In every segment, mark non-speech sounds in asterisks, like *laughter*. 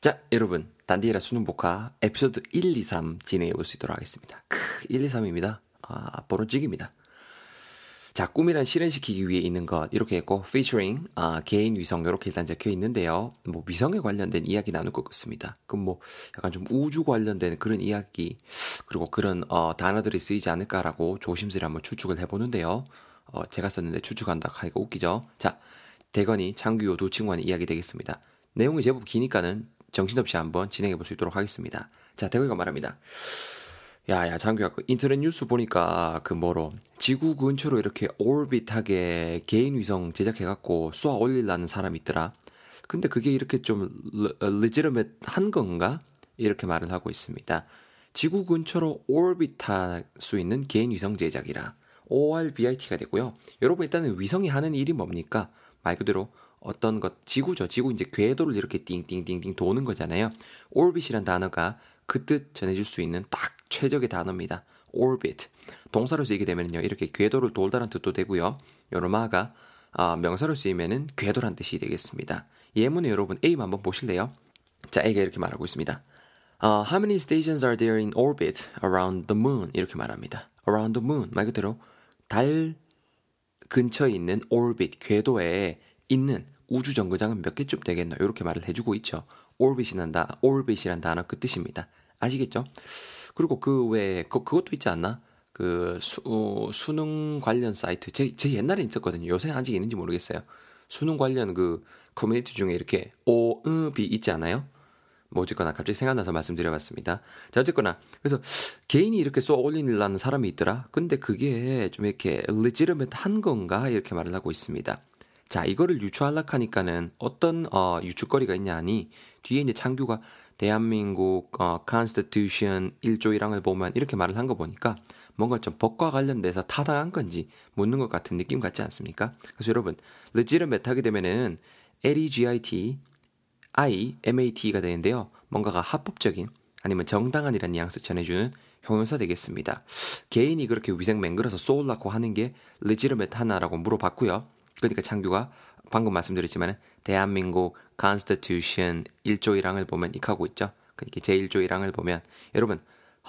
자, 여러분. 단디에라 수능 복화 에피소드 1, 2, 3 진행해 볼 수 있도록 하겠습니다. 크, 1, 2, 3입니다. 아, 번호찍입니다. 자, 꿈이란 실현시키기 위해 있는 것 이렇게 했고 featuring 아, 개인 위성 이렇게 일단 적혀 있는데요. 뭐 위성에 관련된 이야기 나눌 것 같습니다. 그럼 뭐 약간 좀 우주 관련된 그런 이야기 그리고 그런 어, 단어들이 쓰이지 않을까라고 조심스레 한번 추측을 해보는데요. 어, 제가 썼는데 추측한다 하기가 웃기죠. 자, 대건이 창규호 두 친구와의 이야기 되겠습니다. 내용이 제법 기니까는 정신없이 한번 진행해 볼 수 있도록 하겠습니다. 자, 대건이가 말합니다. 야 야 장규야 그 인터넷 뉴스 보니까 그 뭐로 지구 근처로 이렇게 오비트하게 개인 위성 제작해갖고 쏘아 올릴라는 사람이 있더라. 근데 그게 이렇게 좀 레지르맷한 건가? 이렇게 말을 하고 있습니다. 지구 근처로 오비트할 수 있는 개인 위성 제작이라 ORBIT가 되고요. 여러분 일단은 위성이 하는 일이 뭡니까? 말 그대로 어떤 것 지구죠. 지구 이제 궤도를 이렇게 띵띵띵띵 도는 거잖아요. 오비트란 단어가 그 뜻 전해줄 수 있는 딱 최적의 단어입니다. orbit. 동사로 쓰이게 되면요. 이렇게 궤도를 돌다는 뜻도 되고요. 요로마가 아, 명사로 쓰이면은 궤도란 뜻이 되겠습니다. 예문에 여러분 A만 한번 보실래요? 자, A가 이렇게 말하고 있습니다. Uh, how many stations are there in orbit around the moon? 이렇게 말합니다. around the moon. 말 그대로 달 근처에 있는 orbit, 궤도에 있는 우주 정거장은 몇 개쯤 되겠나? 이렇게 말을 해주고 있죠. orbit이란, 다, orbit이란 단어 그 뜻입니다. 아시겠죠? 그리고 그 외에 그, 그것도 있지 않나? 그 수, 어, 수능 관련 사이트 제, 제 옛날에 있었거든요. 요새 아직 있는지 모르겠어요. 수능 관련 그 커뮤니티 중에 이렇게 오르비 있지 않아요? 뭐 어쨌거나 갑자기 생각나서 말씀드려봤습니다. 자 어쨌거나 그래서 개인이 이렇게 쏘 올리려는 사람이 있더라. 근데 그게 좀 이렇게 레지르met한 건가 이렇게 말을 하고 있습니다. 자 이거를 유추하려고 하니까는 어떤 어, 유추거리가 있냐니 뒤에 이제 창규가 대한민국 어, Constitution 1조 1항을 보면 이렇게 말을 한 거 보니까 뭔가 좀 법과 관련돼서 타당한 건지 묻는 것 같은 느낌 같지 않습니까? 그래서 여러분 legitimate 하게 되면은 L-E-G-I-T, I, M-A-T가 되는데요. 뭔가가 합법적인 아니면 정당한이라는 뉘앙스 전해주는 형용사 되겠습니다. 개인이 그렇게 위생 맹글어서 쏘려고 하는 게 legitimate 하나라고 물어봤고요. 그러니까 창규가 방금 말씀드렸지만 대한민국 Constitution 1조 1항을 보면 익하고 있죠. 그러니까 제1조 1항을 보면 여러분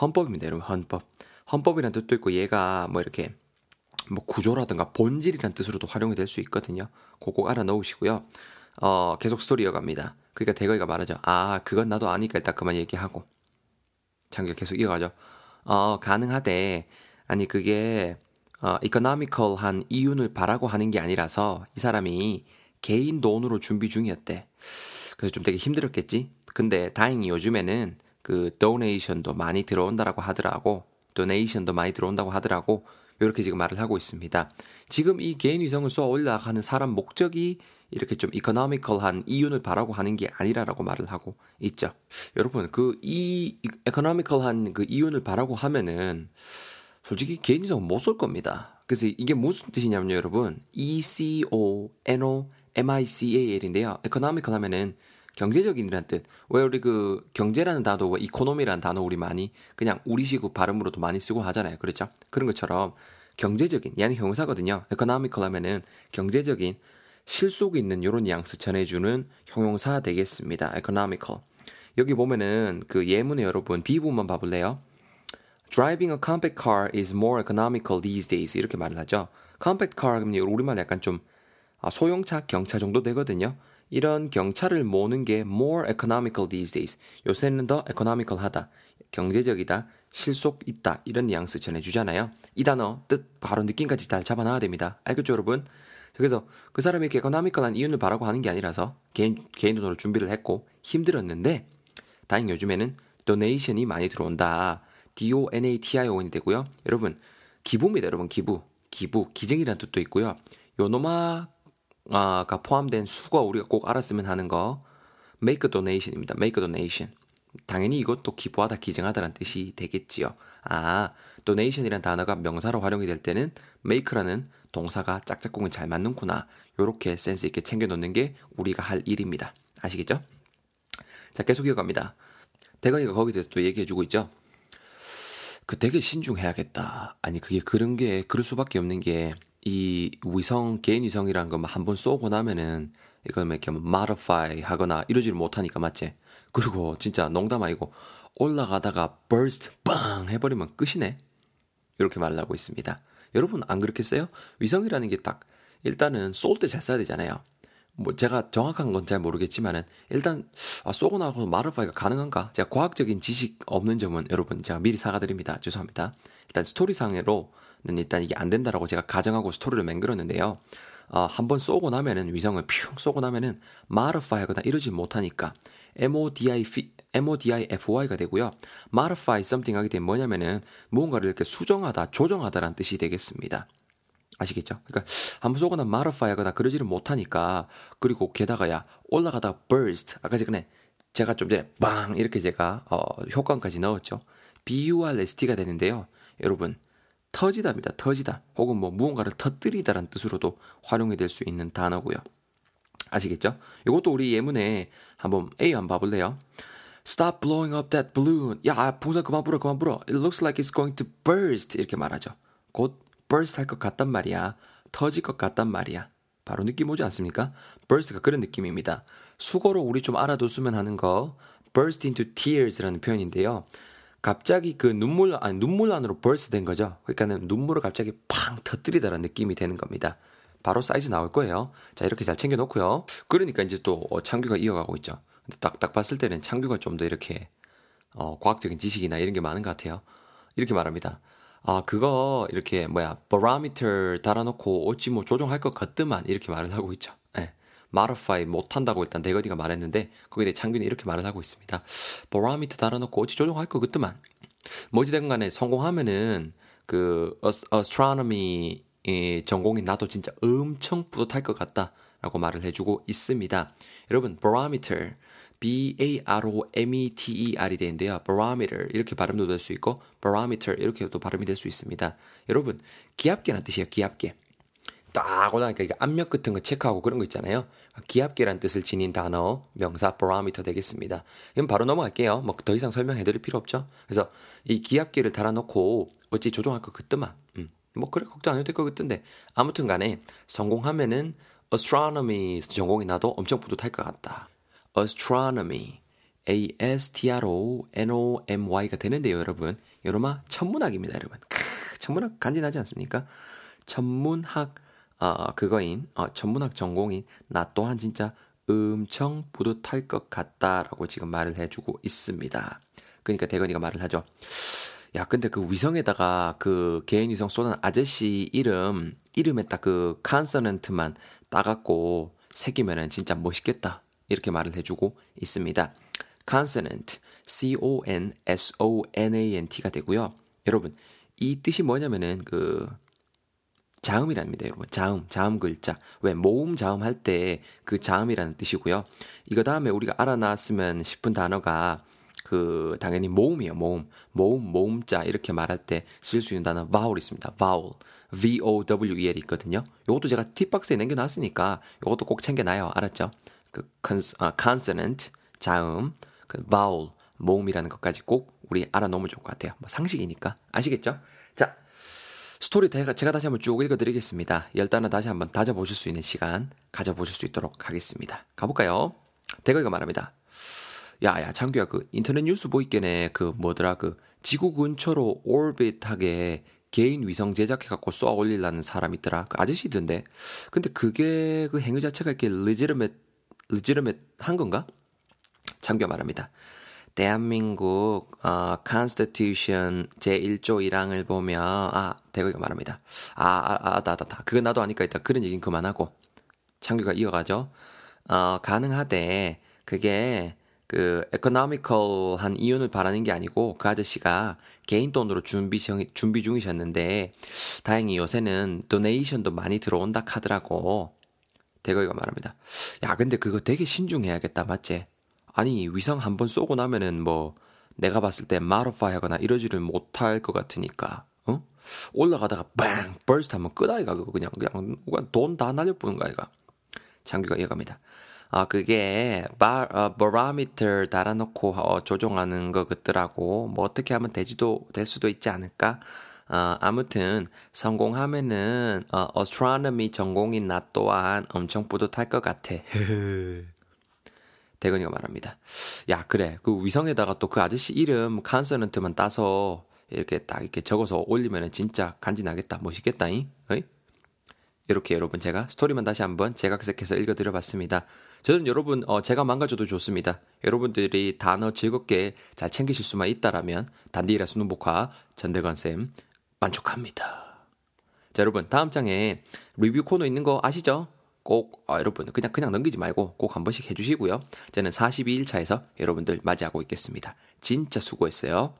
헌법입니다. 여러분 헌법. 헌법이라는 뜻도 있고 얘가 뭐 이렇게 뭐 구조라든가 본질이라는 뜻으로도 활용이 될 수 있거든요. 그거 알아 넣으시고요. 어, 계속 스토리 이어갑니다. 그러니까 대거이가 말하죠. 아, 그건 나도 아니까 일단 그만 얘기하고. 장기 계속 이어가죠. 어, 가능하대. 아니, 그게, 어, 이코노미컬한 이윤을 바라고 하는 게 아니라서 이 사람이 개인 돈으로 준비 중이었대. 그래서 좀 되게 힘들었겠지. 근데 다행히 요즘에는 그 도네이션도 많이 들어온다라고 하더라고. 도네이션도 많이 들어온다고 하더라고. 이렇게 지금 말을 하고 있습니다. 지금 이 개인 위성을 쏘아 올라가는 사람 목적이 이렇게 좀 economical한 이윤을 바라고 하는 게 아니라라고 말을 하고 있죠. 여러분 그이 economical한 그 이윤을 바라고 하면은 솔직히 개인 위성은 못쏠 겁니다. 그래서 이게 무슨 뜻이냐면요, 여러분. E C O N O MICAL인데요. economical 하면은 경제적인이란 뜻. 왜 우리 그 경제라는 단어, 왜 economy라는 단어 우리 많이 그냥 우리식 발음으로도 많이 쓰고 하잖아요. 그렇죠? 그런 것처럼 경제적인, 얘는 형용사거든요. economical 하면은 경제적인 실속 있는 요런 뉘앙스 전해주는 형용사 되겠습니다. economical. 여기 보면은 그 예문에 여러분 비부분만 봐볼래요? Driving a compact car is more economical these days 이렇게 말을 하죠. compact car 그러면 우리말 약간 좀 아, 소형차, 경차 정도 되거든요. 이런 경차를 모는 게 more economical these days. 요새는 더 economical하다, 경제적이다, 실속 있다 이런 뉘앙스 전해주잖아요. 이 단어 뜻 바로 느낌까지 잘 잡아놔야 됩니다. 알겠죠, 여러분? 그래서 그 사람이 이렇게 에코노미컬한 이윤을 바라고 하는 게 아니라서 개인 개인 돈으로 준비를 했고 힘들었는데 다행 요즘에는 도네이션이 많이 들어온다. D O N A T I O N이 되고요. 여러분 기부입니다, 여러분 기부, 기부, 기증이라는 뜻도 있고요. 요노마 가 포함된 수거 우리가 꼭 알았으면 하는 거 make a donation입니다. make a donation. 당연히 이것도 기부하다, 기증하다라는 뜻이 되겠지요. 아, donation이란 단어가 명사로 활용이 될 때는 make라는 동사가 짝짝꿍이 잘 맞는구나. 요렇게 센스 있게 챙겨 놓는 게 우리가 할 일입니다. 아시겠죠? 자, 계속 이어갑니다. 대건이가 거기에 대해서 또 얘기해 주고 있죠. 그 되게 신중해야겠다. 아니, 그게 그런 게, 그럴 수밖에 없는 게, 이 위성 개인 위성이란 거한번 쏘고 나면은 이걸 뭐 이렇게 modify 하거나 이러지를 못하니까 맞지? 그리고 진짜 농담 아니고 올라가다가 burst 빵 해버리면 끝이네. 이렇게 말을 하고 있습니다. 여러분 안 그렇겠어요? 위성이라는 게 딱 일단은 쏠 때 잘 쏴야 되잖아요. 뭐 제가 정확한 건 잘 모르겠지만은 일단 아, 쏘고 나서 마르파이가 가능한가? 제가 과학적인 지식 없는 점은 여러분 제가 미리 사과드립니다. 죄송합니다. 일단 스토리상으로는 일단 이게 안 된다라고 제가 가정하고 스토리를 맹글었는데요. 어, 한번 쏘고 나면은 위성을 퓨 쏘고 나면은 마르파이하거나 이러지 못하니까 MODI, MODIFY가 되고요. modify something 하게 되면 뭐냐면은 무언가를 이렇게 수정하다, 조정하다라는 뜻이 되겠습니다. 아시겠죠? 그러니까 한번 쏘거나 modify 하거나 그러지를 못하니까 그리고 게다가야 올라가다 burst 아까 전에 제가 좀 전에 빵 이렇게 제가 어, 효과음까지 넣었죠. BURST가 되는데요. 여러분 터지다입니다. 터지다. 혹은 뭐 무언가를 터뜨리다라는 뜻으로도 활용이 될 수 있는 단어고요. 아시겠죠? 이것도 우리 예문에 한번 A 한번 봐볼래요? Stop blowing up that balloon. 야, 풍선 그만 불어, 그만 불어. It looks like it's going to burst. 이렇게 말하죠. 곧 burst 할 것 같단 말이야. 터질 것 같단 말이야. 바로 느낌 오지 않습니까? burst가 그런 느낌입니다. 수거로 우리 좀 알아뒀으면 하는 거 burst into tears라는 표현인데요. 갑자기 그 눈물 아니 눈물 안으로 burst 된 거죠. 그러니까는 눈물을 갑자기 팡 터뜨리다라는 느낌이 되는 겁니다. 바로 사이즈 나올 거예요. 자 이렇게 잘 챙겨 놓고요. 그러니까 이제 또 어, 창규가 이어가고 있죠. 근데 딱딱 봤을 때는 창규가 좀 더 이렇게 어, 과학적인 지식이나 이런 게 많은 것 같아요. 이렇게 말합니다. 아, 그거 이렇게 뭐야, 바로미터 달아놓고 어찌 뭐 조정할 것 같더만 이렇게 말을 하고 있죠. 예. modify 못한다고 일단 대거디가 말했는데 거기에 대해 창균이 이렇게 말을 하고 있습니다. 바로미터 달아놓고 어찌 조정할 것 같더만. 뭐지든 간에 성공하면은 그 astronomy 전공인 나도 진짜 엄청 뿌듯할 것 같다 라고 말을 해주고 있습니다. 여러분, barometer B-A-R-O-M-E-T-E-R이 되는데요. barometer 이렇게 발음도 될 수 있고 barometer 이렇게도 발음이 될 수 있습니다. 여러분 기압계란 뜻이에요. 기압계. 딱 올라가니까 이게 압력 같은 거 체크하고 그런 거 있잖아요. 기압계란 뜻을 지닌 단어 명사 barometer 되겠습니다. 그럼 바로 넘어갈게요. 뭐 더 이상 설명해드릴 필요 없죠. 그래서 이 기압계를 달아놓고 어찌 조종할 것 같더만. 음. 뭐 그래 걱정 안 해도 될 것 같던데 아무튼간에 성공하면은 astronomy 전공이 나도 엄청 뿌듯할 것 같다. Astronomy, A-S-T-R-O-N-O-M-Y가 되는데요, 여러분. 여러마 천문학입니다, 여러분. 크, 천문학 간지나지 않습니까? 천문학 어, 그거인 어, 천문학 전공인 나 또한 진짜 엄청 뿌듯할 것 같다라고 지금 말을 해주고 있습니다. 그러니까 대건이가 말을 하죠. 야, 근데 그 위성에다가 그 개인 위성 쏘는 아저씨 이름, 이름에 딱 그 컨서넌트만 따갖고 새기면은 진짜 멋있겠다. 이렇게 말을 해주고 있습니다. consonant, C-O-N-S-O-N-A-N-T가 되고요. 여러분, 이 뜻이 뭐냐면은 그 자음이랍니다, 여러분. 자음, 자음 글자. 왜 모음 자음 할 때 그 자음이라는 뜻이고요. 이거 다음에 우리가 알아놨으면 싶은 단어가 그 당연히 모음이에요. 모음, 모음, 모음자 이렇게 말할 때 쓸 수 있는 단어 vowel 있습니다. vowel, V O W E L 있거든요. 이것도 제가 팁박스에 남겨놨으니까 이것도 꼭 챙겨놔요. 알았죠? 그 cons, 아, consonant 자음, 그 vowel 모음이라는 것까지 꼭 우리 알아놓으면 좋을 것 같아요. 뭐 상식이니까 아시겠죠? 자 스토리 제가, 다시 한번 쭉 읽어드리겠습니다. 열단을 다시 한번 다져보실 수 있는 시간 가져보실 수 있도록 하겠습니다. 가볼까요? 대거이가 말합니다. 야야 장규야 그 인터넷 뉴스 보이겠네 그 뭐더라 그 지구 근처로 오비트하게 개인 위성 제작해갖고 쏘아 올리려는 사람 있더라. 그 아저씨던데. 근데 그게 그 행위 자체가 이렇게 레 지르멧 legitimate 한 건가? 장교 말합니다. 대한민국 어, Constitution 제1조 1항을 보면 아 대거가 말합니다. 아, 아, 아, 아, 다. 그거 나도 아니까 일단 그런 얘기는 그만하고 창규가 이어가죠. 어, 가능하대. 그게 그 에코노미컬한 이윤을 바라는 게 아니고 그 아저씨가 개인 돈으로 준비 준비 중이셨는데 다행히 요새는 도네이션도 많이 들어온다 하더라고. 대거이가 말합니다. 야, 근데 그거 되게 신중해야겠다, 맞지? 아니, 위성 한 번 쏘고 나면은 뭐, 내가 봤을 때 마로파이 하거나 이러지를 못할 것 같으니까, 어? 올라가다가 빵! 벌스트 하면 끄다이가 그거 그냥, 그냥, 돈 다 날려보는 거 아이가. 장규가 이어갑니다. 아, 그게, 바, 어, 바로미터 달아놓고 어, 조종하는 거 같더라고. 뭐 어떻게 하면 되지도, 될 수도 있지 않을까? 어, 아무튼 성공하면은 어, astronomy 전공인 나 또한 엄청 뿌듯할 것 같아. *laughs* 대건이가 말합니다. 야 그래 그 위성에다가 또 그 아저씨 이름 칸서넌트만 따서 이렇게 딱 이렇게 적어서 올리면은 진짜 간지나겠다 멋있겠다잉. 어이? 이렇게 여러분 제가 스토리만 다시 한번 제각색해서 읽어드려봤습니다. 저는 여러분 어, 제가 망가져도 좋습니다. 여러분들이 단어 즐겁게 잘 챙기실 수만 있다라면 단디라 수능 복화 전대건 쌤 만족합니다. 자 여러분 다음 장에 리뷰 코너 있는 거 아시죠? 꼭 어, 여러분 그냥 그냥 넘기지 말고 꼭 한 번씩 해주시고요. 저는 42일차에서 여러분들 맞이하고 있겠습니다. 진짜 수고했어요.